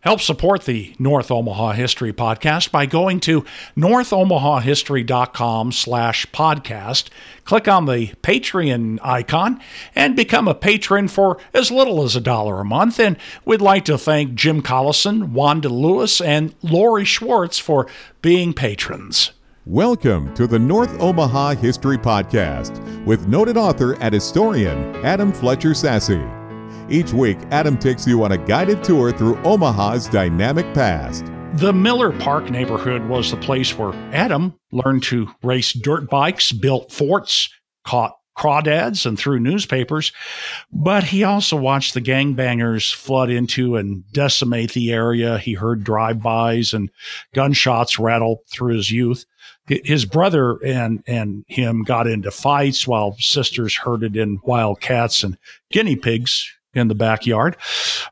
Help support the North Omaha History Podcast by going to northomahahistory.com slash podcast. Click on the Patreon icon and become a patron for as little as a dollar a month. And we'd like to thank Jim Collison, Wanda Lewis, and Lori Schwartz for being patrons. Welcome to the North Omaha History Podcast with noted author and historian Adam Fletcher Sasse. Each week, Adam takes you on a guided tour through Omaha's dynamic past. The Miller Park neighborhood was the place where Adam learned to race dirt bikes, built forts, caught crawdads, and threw newspapers. But he also watched the gangbangers flood into and decimate the area. He heard drive-bys and gunshots rattle through his youth. His brother and and him got into fights while sisters herded in wild cats and guinea pigs in the backyard.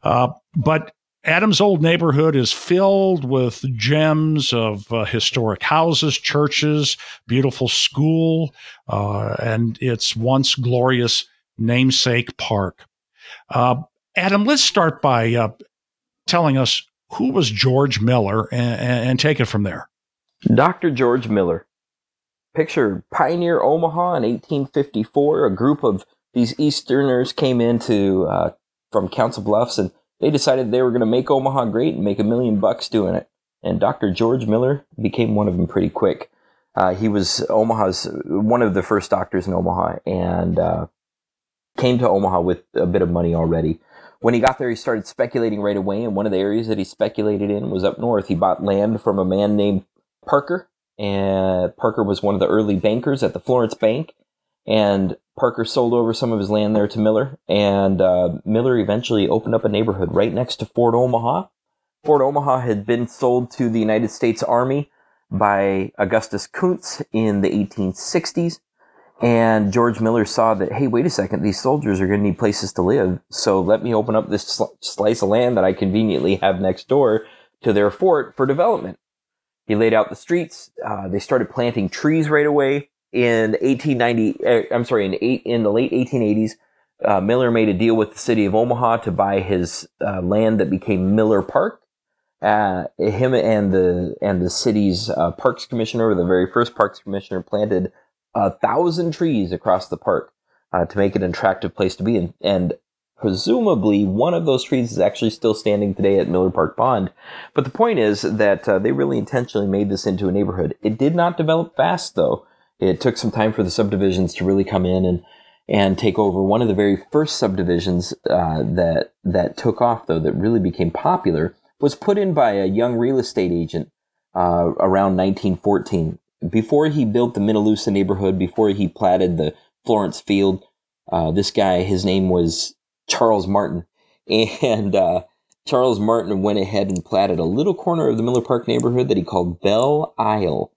Uh, but Adams' old neighborhood is filled with gems of uh, historic houses, churches, beautiful school, uh, and its once glorious namesake park. Uh, Adam, let's start by uh, telling us who was George Miller and, and take it from there. Dr. George Miller. Picture Pioneer Omaha in 1854. A group of these Easterners came into uh, from Council Bluffs and they decided they were going to make Omaha great and make a million bucks doing it. And Dr. George Miller became one of them pretty quick. Uh, he was Omaha's one of the first doctors in Omaha and uh, came to Omaha with a bit of money already. When he got there, he started speculating right away. And one of the areas that he speculated in was up north. He bought land from a man named Parker. And Parker was one of the early bankers at the Florence Bank and Parker sold over some of his land there to Miller, and uh, Miller eventually opened up a neighborhood right next to Fort Omaha. Fort Omaha had been sold to the United States Army by Augustus Kountze in the 1860s, and George Miller saw that, hey, wait a second, these soldiers are going to need places to live, so let me open up this sl- slice of land that I conveniently have next door to their fort for development. He laid out the streets. Uh, they started planting trees right away in 1890, uh, I'm sorry, in eight, in the late 1880s, uh, Miller made a deal with the city of Omaha to buy his uh, land that became Miller Park. Uh, him and the and the city's uh, parks commissioner, the very first parks commissioner, planted a thousand trees across the park uh, to make it an attractive place to be. And, and presumably, one of those trees is actually still standing today at Miller Park Pond. But the point is that they really intentionally made this into a neighborhood. It did not develop fast, though it took some time for the subdivisions to really come in and and take over. One of the very first subdivisions uh, that that took off, though, that really became popular, was put in by a young real estate agent uh, around 1914. Before he built the Minne Lusa neighborhood, before he platted the Florence Field, uh, this guy, his name was Charles Martin, and uh, Charles Martin went ahead and platted a little corner of the Miller Park neighborhood that he called Belle Isle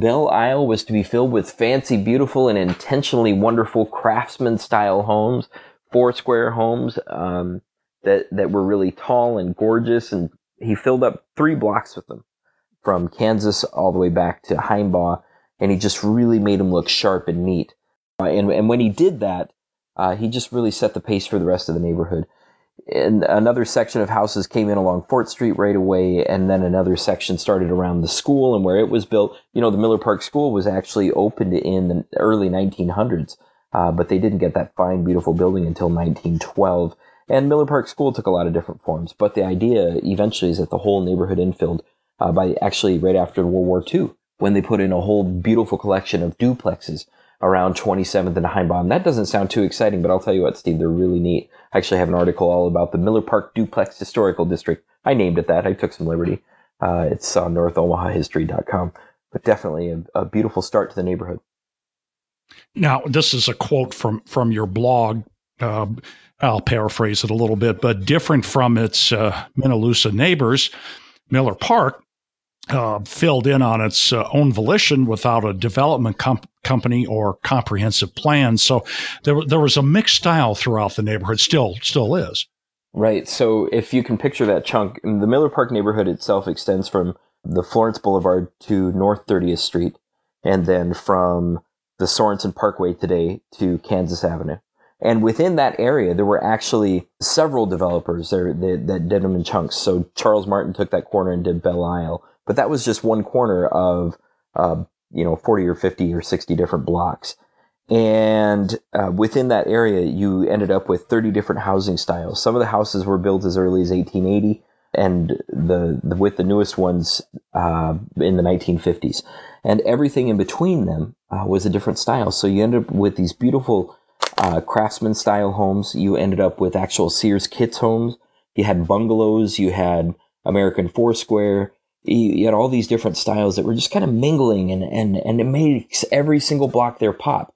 Belle Isle was to be filled with fancy, beautiful, and intentionally wonderful craftsman style homes, four square homes um, that that were really tall and gorgeous. And he filled up three blocks with them, from Kansas all the way back to Himebaugh, and he just really made them look sharp and neat. Uh, and and when he did that, uh, he just really set the pace for the rest of the neighborhood and another section of houses came in along Fort Street right away, and then another section started around the school and where it was built. You know, the Miller Park School was actually opened in the early 1900s, uh, but they didn't get that fine, beautiful building until 1912. And Miller Park School took a lot of different forms, but the idea eventually is that the whole neighborhood infilled uh, by actually right after World War II, when they put in a whole beautiful collection of duplexes around 27th and Himebaugh. That doesn't sound too exciting, but I'll tell you what, Steve, they're really neat. I actually have an article all about the Miller Park Duplex Historical District. I named it that. I took some liberty. Uh, it's on NorthOmahaHistory.com. But definitely a, a beautiful start to the neighborhood. Now, this is a quote from from your blog. Uh, I'll paraphrase it a little bit, but different from its uh, neighbors, Miller Park uh, filled in on its uh, own volition without a development comp- company or comprehensive plan. So there, there was a mixed style throughout the neighborhood. Still, still is. Right. So if you can picture that chunk, the Miller Park neighborhood itself extends from the Florence Boulevard to North 30th Street, and then from the Sorensen Parkway today to Kansas Avenue. And within that area, there were actually several developers there that, that did them in chunks. So Charles Martin took that corner and did Belle Isle, but that was just one corner of, uh, you know, 40 or 50 or 60 different blocks. And uh, within that area, you ended up with 30 different housing styles. Some of the houses were built as early as 1880, and the, the with the newest ones uh, in the 1950s. And everything in between them uh, was a different style. So you ended up with these beautiful uh, craftsman style homes. You ended up with actual Sears Kits homes. You had bungalows. You had American Foursquare. You, had all these different styles that were just kind of mingling, and and and it makes every single block there pop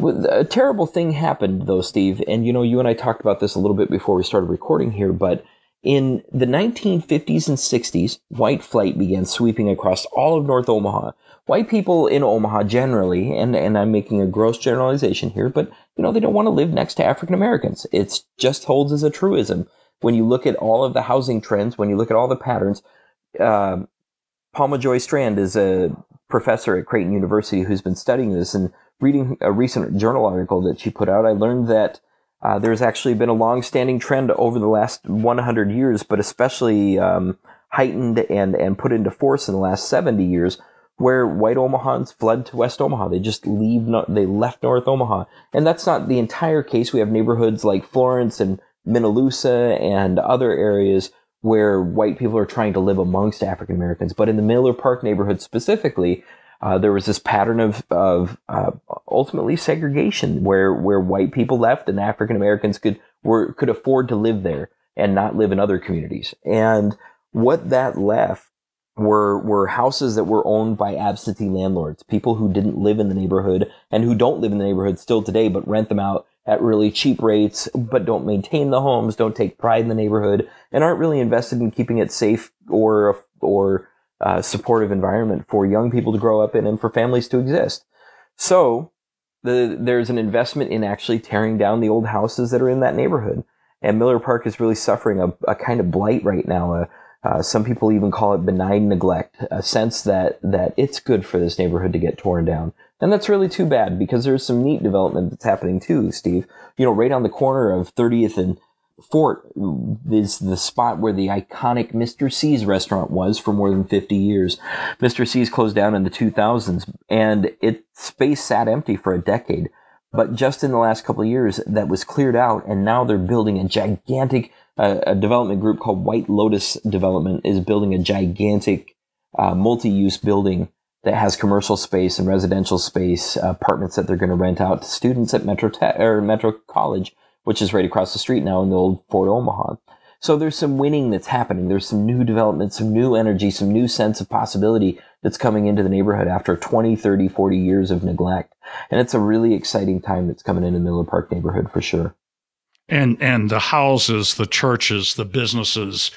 a terrible thing happened though, Steve, and you know, you and I talked about this a little bit before we started recording here, but in the 1950s and 60s, white flight began sweeping across all of North Omaha. White people in Omaha generally, and, and I'm making a gross generalization here, but you know, they don't want to live next to African Americans. It just holds as a truism. When you look at all of the housing trends, when you look at all the patterns, uh, Palma Joy Strand is a professor at Creighton University who's been studying this and reading a recent journal article that she put out, I learned that uh, there's actually been a long-standing trend over the last 100 years, but especially um, heightened and and put into force in the last 70 years, where white Omahans fled to West Omaha. They just leave. No, they left North Omaha, and that's not the entire case. We have neighborhoods like Florence and Minne Lusa and other areas where white people are trying to live amongst African Americans. But in the Miller Park neighborhood specifically, uh, there was this pattern of, of uh, ultimately segregation where, where white people left and African Americans could, were, could afford to live there and not live in other communities. And what that left were, were houses that were owned by absentee landlords, people who didn't live in the neighborhood and who don't live in the neighborhood still today, but rent them out at really cheap rates, but don't maintain the homes, don't take pride in the neighborhood, and aren't really invested in keeping it safe or, or uh, supportive environment for young people to grow up in and for families to exist. So the, there's an investment in actually tearing down the old houses that are in that neighborhood. And Miller Park is really suffering a, a kind of blight right now. Uh, uh, some people even call it benign neglect, a sense that, that it's good for this neighborhood to get torn down. And that's really too bad because there's some neat development that's happening too, Steve. You know, right on the corner of 30th and Fort is the spot where the iconic Mr. C's restaurant was for more than 50 years. Mr. C's closed down in the 2000s and its space sat empty for a decade. But just in the last couple of years, that was cleared out and now they're building a gigantic, uh, a development group called White Lotus Development is building a gigantic, uh, multi-use building that has commercial space and residential space, uh, apartments that they're going to rent out to students at Metro Te- or Metro College which is right across the street now in the old Fort Omaha. So there's some winning that's happening. There's some new development, some new energy, some new sense of possibility that's coming into the neighborhood after 20, 30, 40 years of neglect. And it's a really exciting time that's coming into the Miller Park neighborhood for sure. And and the houses, the churches, the businesses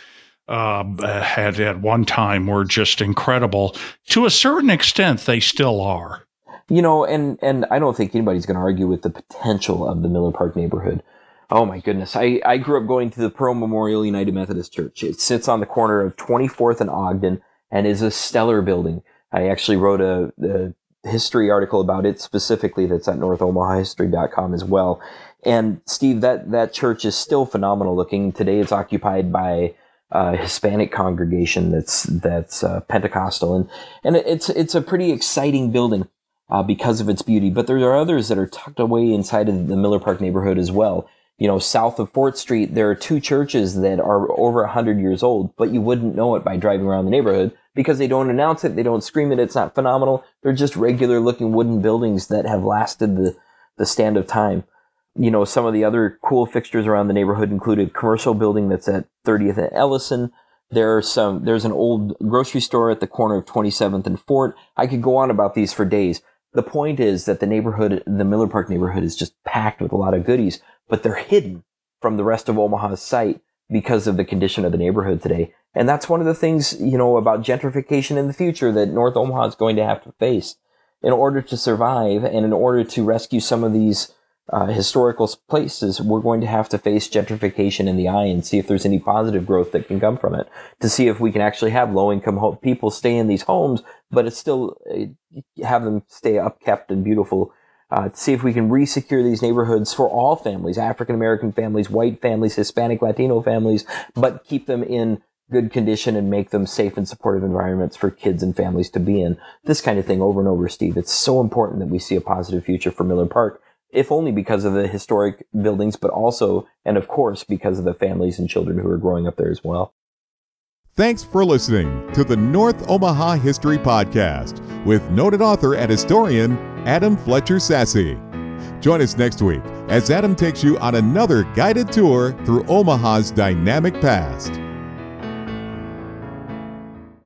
uh, had at one time were just incredible. To a certain extent, they still are. You know, and and I don't think anybody's going to argue with the potential of the Miller Park neighborhood. Oh my goodness. I, I grew up going to the Pearl Memorial United Methodist Church. It sits on the corner of 24th and Ogden and is a stellar building. I actually wrote a, a history article about it specifically that's at northomahahistory.com as well. And Steve, that, that church is still phenomenal looking. Today it's occupied by a Hispanic congregation that's, that's uh, Pentecostal. And, and it's, it's a pretty exciting building. Uh, because of its beauty, but there are others that are tucked away inside of the Miller Park neighborhood as well you know, south of Fort Street, there are two churches that are over hundred years old, but you wouldn't know it by driving around the neighborhood because they don't announce it, they don't scream it, it's not phenomenal. They're just regular looking wooden buildings that have lasted the, the stand of time. You know, some of the other cool fixtures around the neighborhood included commercial building that's at 30th and Ellison. There are some, there's an old grocery store at the corner of 27th and Fort. I could go on about these for days. The point is that the neighborhood, the Miller Park neighborhood is just packed with a lot of goodies but they're hidden from the rest of Omaha's sight because of the condition of the neighborhood today. And that's one of the things, you know, about gentrification in the future that North Omaha is going to have to face in order to survive and in order to rescue some of these uh, historical places, we're going to have to face gentrification in the eye and see if there's any positive growth that can come from it. To see if we can actually have low income ho- people stay in these homes, but it's still uh, have them stay upkept and beautiful uh, to see if we can resecure these neighborhoods for all families, African American families, white families, Hispanic, Latino families, but keep them in good condition and make them safe and supportive environments for kids and families to be in. This kind of thing over and over, Steve. It's so important that we see a positive future for Miller Park, if only because of the historic buildings, but also, and of course, because of the families and children who are growing up there as well. Thanks for listening to the North Omaha History Podcast with noted author and historian Adam Fletcher Sasse. Join us next week as Adam takes you on another guided tour through Omaha's dynamic past.